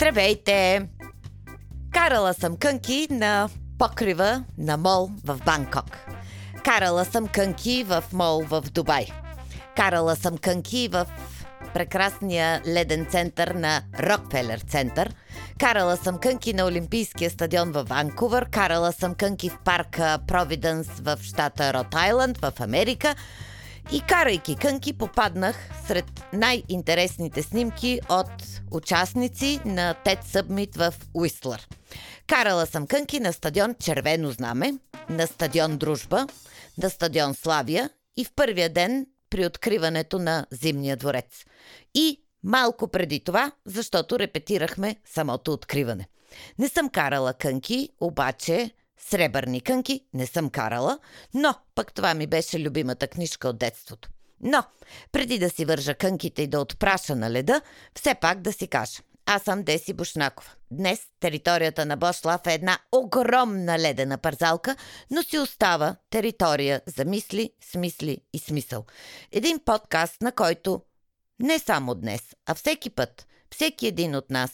Здравейте! Карала съм кънки на покрива на мол в Банкок. Карала съм кънки в мол в Дубай. Карала съм кънки в прекрасния леден център на Рокфелер център. Карала съм кънки на Олимпийския стадион в Ванкувър. Карала съм кънки в парка Провиденс в щата Рот Айланд в Америка. И карайки кънки, попаднах сред най-интересните снимки от участници на TED Summit в Уистлър. Карала съм кънки на стадион Червено знаме, на стадион Дружба, на стадион Славия и в първия ден при откриването на Зимния дворец. И малко преди това, защото репетирахме самото откриване. Не съм карала кънки, обаче Сребърни кънки не съм карала, но пък това ми беше любимата книжка от детството. Но, преди да си вържа кънките и да отпраша на леда, все пак да си кажа. Аз съм Деси Бушнакова. Днес територията на Бошлав е една огромна ледена парзалка, но си остава територия за мисли, смисли и смисъл. Един подкаст, на който не само днес, а всеки път, всеки един от нас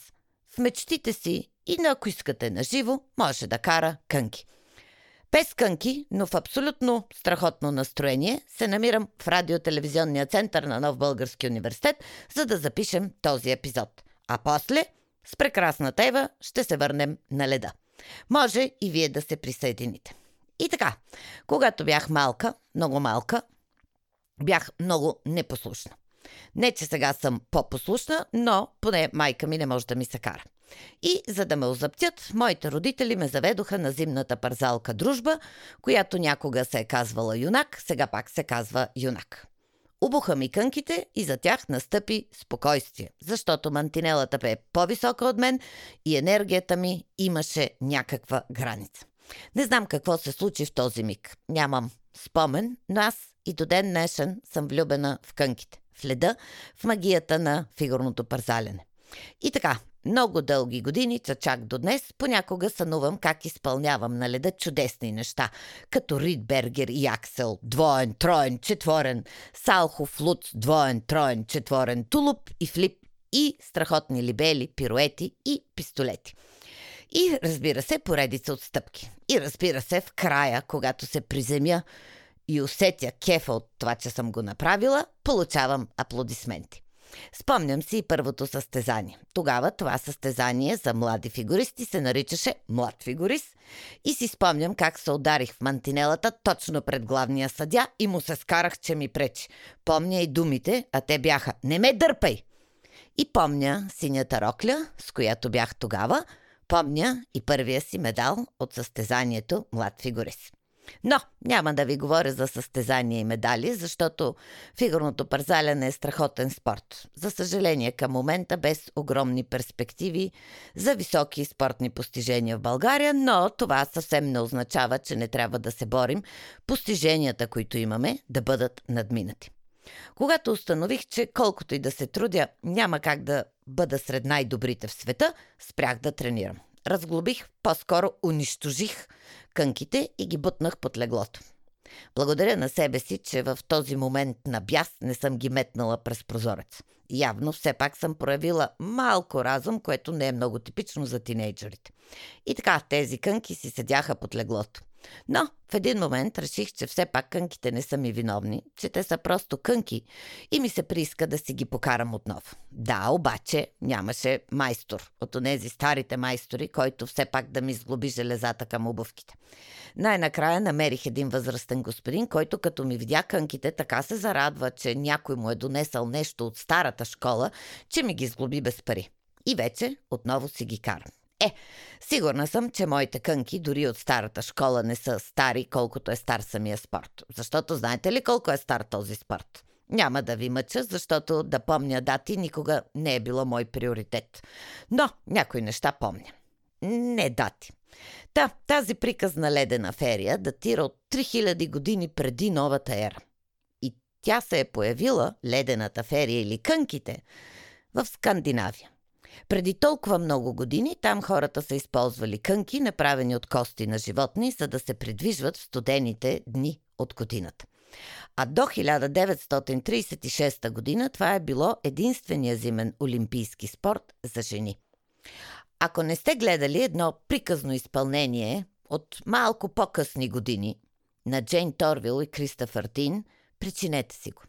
в мечтите си и на ако искате на живо, може да кара кънки. Без кънки, но в абсолютно страхотно настроение, се намирам в радиотелевизионния център на Нов Български университет, за да запишем този епизод. А после, с прекрасната Ева, ще се върнем на леда. Може и вие да се присъедините. И така, когато бях малка, много малка, бях много непослушна. Не, че сега съм по-послушна, но поне майка ми не може да ми се кара. И за да ме озаптят, моите родители ме заведоха на зимната парзалка Дружба, която някога се е казвала Юнак, сега пак се казва Юнак. Убуха ми кънките и за тях настъпи спокойствие, защото мантинелата бе по-висока от мен и енергията ми имаше някаква граница. Не знам какво се случи в този миг. Нямам спомен, но аз и до ден днешен съм влюбена в кънките, в леда, в магията на фигурното парзалене. И така, много дълги години, чак до днес, понякога сънувам как изпълнявам на леда чудесни неща, като Ридбергер и Аксел, двоен, троен, четворен, Салхов, Луц, двоен, троен, четворен, Тулуп и Флип и страхотни либели, пируети и пистолети. И разбира се, поредица от стъпки. И разбира се, в края, когато се приземя и усетя кефа от това, че съм го направила, получавам аплодисменти. Спомням си и първото състезание. Тогава това състезание за млади фигуристи се наричаше Млад фигурист и си спомням как се ударих в мантинелата точно пред главния съдя и му се скарах, че ми пречи. Помня и думите, а те бяха «Не ме дърпай!» И помня синята рокля, с която бях тогава, помня и първия си медал от състезанието Млад фигурист. Но няма да ви говоря за състезания и медали, защото фигурното парзаляне е страхотен спорт. За съжаление, към момента без огромни перспективи за високи спортни постижения в България, но това съвсем не означава, че не трябва да се борим постиженията, които имаме, да бъдат надминати. Когато установих, че колкото и да се трудя, няма как да бъда сред най-добрите в света, спрях да тренирам разглобих, по-скоро унищожих кънките и ги бутнах под леглото. Благодаря на себе си, че в този момент на бяс не съм ги метнала през прозорец. Явно все пак съм проявила малко разум, което не е много типично за тинейджерите. И така, тези кънки си седяха под леглото. Но в един момент реших, че все пак кънките не са ми виновни, че те са просто кънки и ми се прииска да си ги покарам отново. Да, обаче нямаше майстор от онези старите майстори, който все пак да ми сглоби железата към обувките. Най-накрая намерих един възрастен господин, който като ми видя кънките, така се зарадва, че някой му е донесъл нещо от старата школа, че ми ги сглоби без пари. И вече отново си ги карам. Е, сигурна съм, че моите кънки дори от старата школа не са стари, колкото е стар самия спорт. Защото знаете ли колко е стар този спорт? Няма да ви мъча, защото да помня дати никога не е било мой приоритет. Но някои неща помня. Не дати. Та, тази приказна ледена ферия датира от 3000 години преди новата ера. И тя се е появила, ледената ферия или кънките, в Скандинавия. Преди толкова много години там хората са използвали кънки, направени от кости на животни, за да се придвижват в студените дни от годината. А до 1936 година това е било единствения зимен олимпийски спорт за жени. Ако не сте гледали едно приказно изпълнение от малко по-късни години на Джейн Торвил и Кристофър Тин, причинете си го.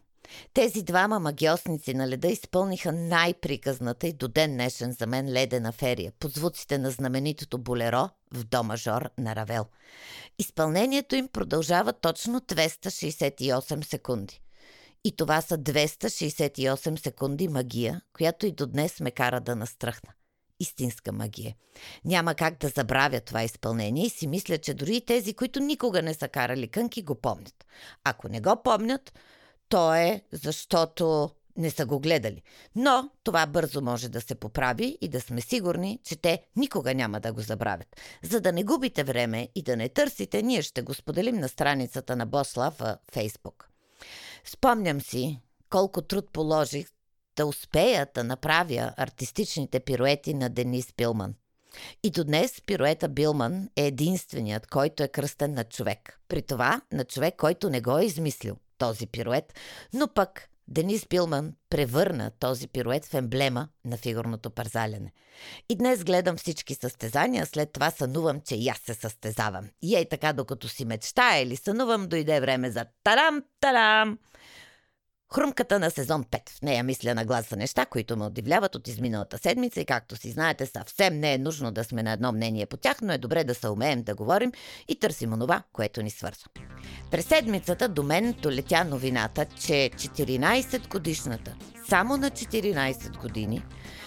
Тези двама магиосници на леда изпълниха най-приказната и до ден днешен за мен ледена ферия под звуците на знаменитото болеро в до мажор на Равел. Изпълнението им продължава точно 268 секунди. И това са 268 секунди магия, която и до днес ме кара да настръхна. Истинска магия. Няма как да забравя това изпълнение и си мисля, че дори тези, които никога не са карали кънки, го помнят. Ако не го помнят, то е защото не са го гледали. Но това бързо може да се поправи и да сме сигурни, че те никога няма да го забравят. За да не губите време и да не търсите, ние ще го споделим на страницата на Бослав в Фейсбук. Спомням си колко труд положих да успея да направя артистичните пируети на Денис Билман. И до днес пируета Билман е единственият, който е кръстен на човек. При това на човек, който не го е измислил този пирует, но пък Денис Билман превърна този пирует в емблема на фигурното парзаляне. И днес гледам всички състезания, след това сънувам, че и аз се състезавам. И ей така, докато си мечтая или сънувам, дойде време за тарам-тарам! Хрумката на сезон 5. В нея мисля на глас за неща, които ме удивляват от изминалата седмица и както си знаете, съвсем не е нужно да сме на едно мнение по тях, но е добре да се умеем да говорим и търсим онова, което ни свързва. През седмицата до мен долетя новината, че 14 годишната, само на 14 години,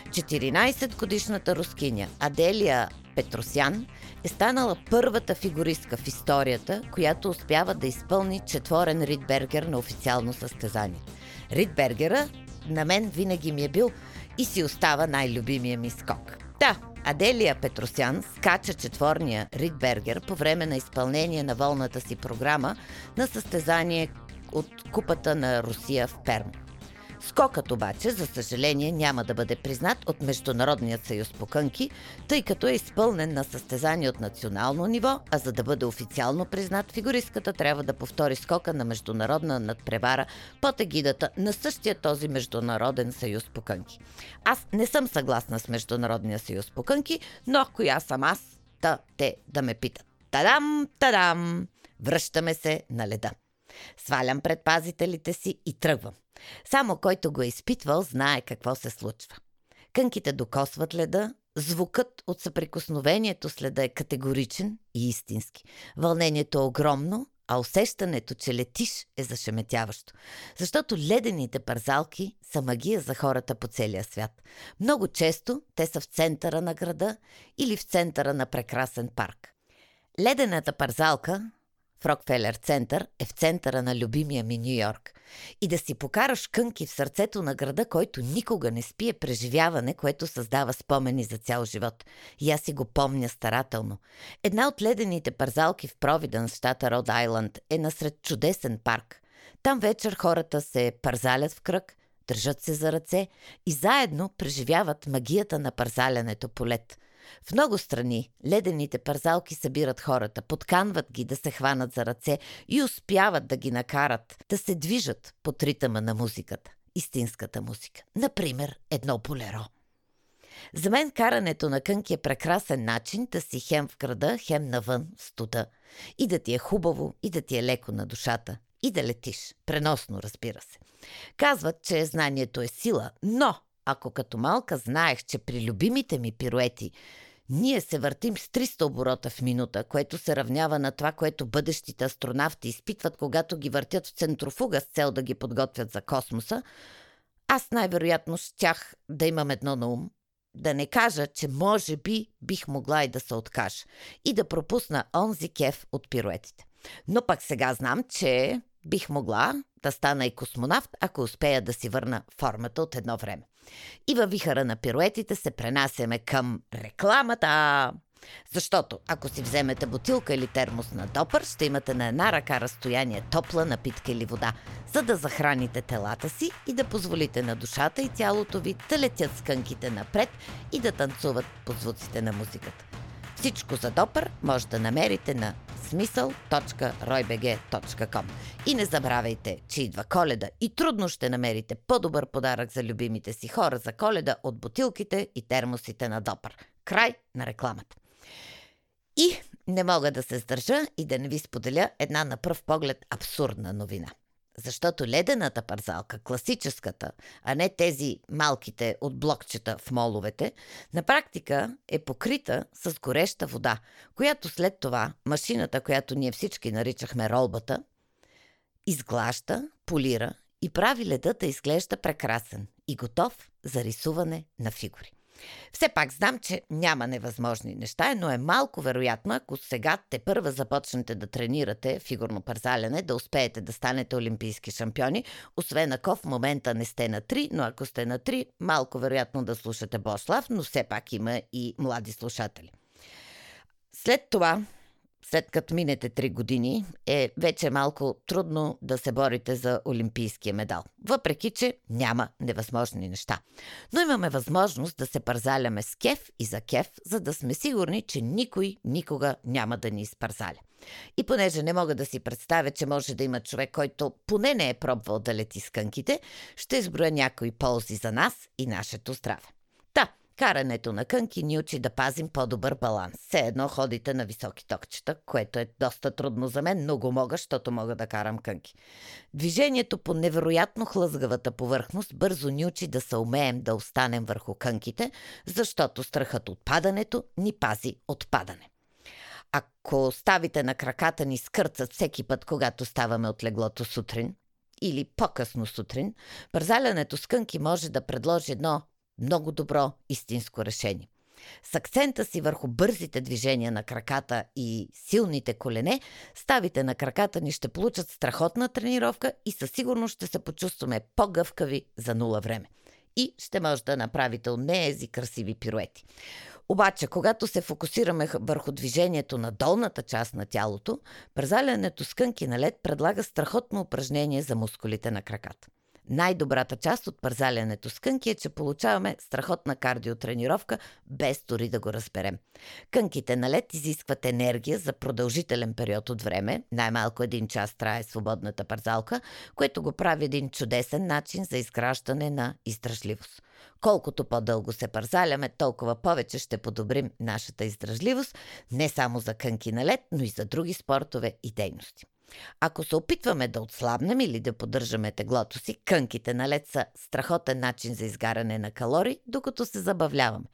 14 годишната рускиня Аделия Петросян е станала първата фигуристка в историята, която успява да изпълни четворен Ридбергер на официално състезание. Ридбергера на мен винаги ми е бил и си остава най-любимия ми скок. Да, Аделия Петросян скача четворния Ридбергер по време на изпълнение на волната си програма на състезание от Купата на Русия в Перм. Скокът обаче, за съжаление, няма да бъде признат от Международния съюз по кънки, тъй като е изпълнен на състезание от национално ниво, а за да бъде официално признат, фигуристката трябва да повтори скока на международна надпревара под егидата на същия този Международен съюз по кънки. Аз не съм съгласна с Международния съюз по кънки, но коя съм аз, да те да ме питат. Тадам, тадам! Връщаме се на леда. Свалям предпазителите си и тръгвам. Само който го е изпитвал, знае какво се случва. Кънките докосват леда, звукът от съприкосновението с леда е категоричен и истински. Вълнението е огромно, а усещането, че летиш е зашеметяващо. Защото ледените парзалки са магия за хората по целия свят. Много често те са в центъра на града или в центъра на прекрасен парк. Ледената парзалка в Рокфелер център е в центъра на любимия ми Нью Йорк. И да си покараш кънки в сърцето на града, който никога не спи, е преживяване, което създава спомени за цял живот. И аз си го помня старателно. Една от ледените парзалки в Провиденс, щата Род Айланд, е насред чудесен парк. Там вечер хората се парзалят в кръг, държат се за ръце и заедно преживяват магията на парзалянето по лед – в много страни ледените парзалки събират хората, подканват ги да се хванат за ръце и успяват да ги накарат да се движат под ритъма на музиката. Истинската музика. Например, едно полеро. За мен карането на кънки е прекрасен начин да си хем в града, хем навън, в студа. И да ти е хубаво, и да ти е леко на душата. И да летиш. Преносно, разбира се. Казват, че знанието е сила, но ако като малка знаех, че при любимите ми пируети ние се въртим с 300 оборота в минута, което се равнява на това, което бъдещите астронавти изпитват, когато ги въртят в центрофуга с цел да ги подготвят за космоса, аз най-вероятно щях да имам едно на ум, да не кажа, че може би бих могла и да се откажа и да пропусна онзи кеф от пируетите. Но пък сега знам, че бих могла да стана и космонавт, ако успея да си върна формата от едно време. И във вихара на пируетите се пренасяме към рекламата. Защото ако си вземете бутилка или термос на допър, ще имате на една ръка разстояние топла напитка или вода, за да захраните телата си и да позволите на душата и тялото ви да летят скънките напред и да танцуват под звуците на музиката. Всичко за допър може да намерите на смисъл.roybg.com И не забравяйте, че идва коледа и трудно ще намерите по-добър подарък за любимите си хора за коледа от бутилките и термосите на Допър. Край на рекламата. И не мога да се сдържа и да не ви споделя една на пръв поглед абсурдна новина. Защото ледената парзалка, класическата, а не тези малките от блокчета в моловете, на практика е покрита с гореща вода, която след това машината, която ние всички наричахме ролбата, изглажда, полира и прави ледът да изглежда прекрасен и готов за рисуване на фигури. Все пак знам, че няма невъзможни неща, но е малко вероятно, ако сега те първа започнете да тренирате фигурно парзаляне, да успеете да станете олимпийски шампиони, освен ако в момента не сте на 3, но ако сте на 3, малко вероятно да слушате Бослав, но все пак има и млади слушатели. След това след като минете 3 години, е вече малко трудно да се борите за олимпийския медал. Въпреки, че няма невъзможни неща. Но имаме възможност да се парзаляме с кеф и за кеф, за да сме сигурни, че никой никога няма да ни изпарзаля. И понеже не мога да си представя, че може да има човек, който поне не е пробвал да лети с кънките, ще изброя някои ползи за нас и нашето здраве. Карането на кънки ни учи да пазим по-добър баланс. Все едно ходите на високи токчета, което е доста трудно за мен, но го мога, защото мога да карам кънки. Движението по невероятно хлъзгавата повърхност бързо ни учи да се умеем да останем върху кънките, защото страхът от падането ни пази от падане. Ако ставите на краката ни скърцат всеки път, когато ставаме от леглото сутрин, или по-късно сутрин, бързалянето с кънки може да предложи едно много добро истинско решение. С акцента си върху бързите движения на краката и силните колене, ставите на краката ни ще получат страхотна тренировка и със сигурност ще се почувстваме по-гъвкави за нула време. И ще може да направите неези красиви пируети. Обаче, когато се фокусираме върху движението на долната част на тялото, празалянето с кънки на лед предлага страхотно упражнение за мускулите на краката. Най-добрата част от пързалянето с кънки е, че получаваме страхотна кардиотренировка, без дори да го разберем. Кънките на лед изискват енергия за продължителен период от време, най-малко един час трае свободната пързалка, което го прави един чудесен начин за изграждане на издръжливост. Колкото по-дълго се пързаляме, толкова повече ще подобрим нашата издръжливост, не само за кънки на лед, но и за други спортове и дейности. Ако се опитваме да отслабнем или да поддържаме теглото си, кънките на лед са страхотен начин за изгаряне на калории, докато се забавляваме.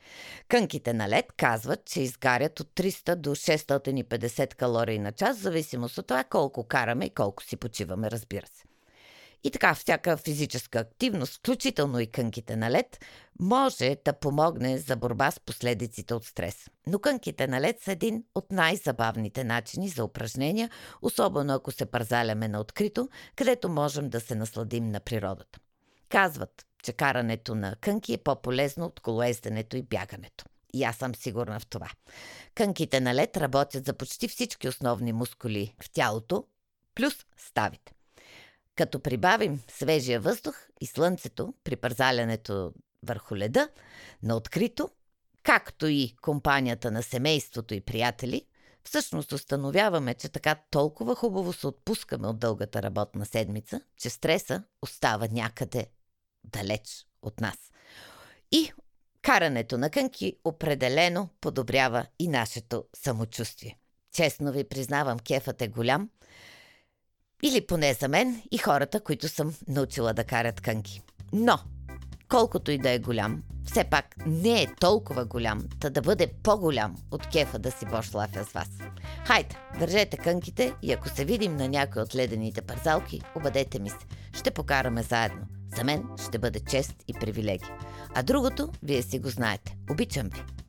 Кънките на лед казват, че изгарят от 300 до 650 калории на час, в зависимост от това колко караме и колко си почиваме, разбира се. И така, всяка физическа активност, включително и кънките на лед, може да помогне за борба с последиците от стрес. Но кънките на лед са един от най-забавните начини за упражнения, особено ако се парзаляме на открито, където можем да се насладим на природата. Казват, че карането на кънки е по-полезно от колоезденето и бягането. И аз съм сигурна в това. Кънките на лед работят за почти всички основни мускули в тялото, плюс ставите. Като прибавим свежия въздух и слънцето при пързалянето върху леда на открито, както и компанията на семейството и приятели, всъщност установяваме, че така толкова хубаво се отпускаме от дългата работна седмица, че стреса остава някъде далеч от нас. И карането на кънки определено подобрява и нашето самочувствие. Честно ви признавам, кефът е голям – или поне за мен и хората, които съм научила да карат кънки. Но, колкото и да е голям, все пак не е толкова голям, та да бъде по-голям от кефа да си бошлафя с вас. Хайде, държете кънките и ако се видим на някой от ледените парзалки, обадете ми се. Ще покараме заедно. За мен ще бъде чест и привилегия. А другото, вие си го знаете. Обичам ви.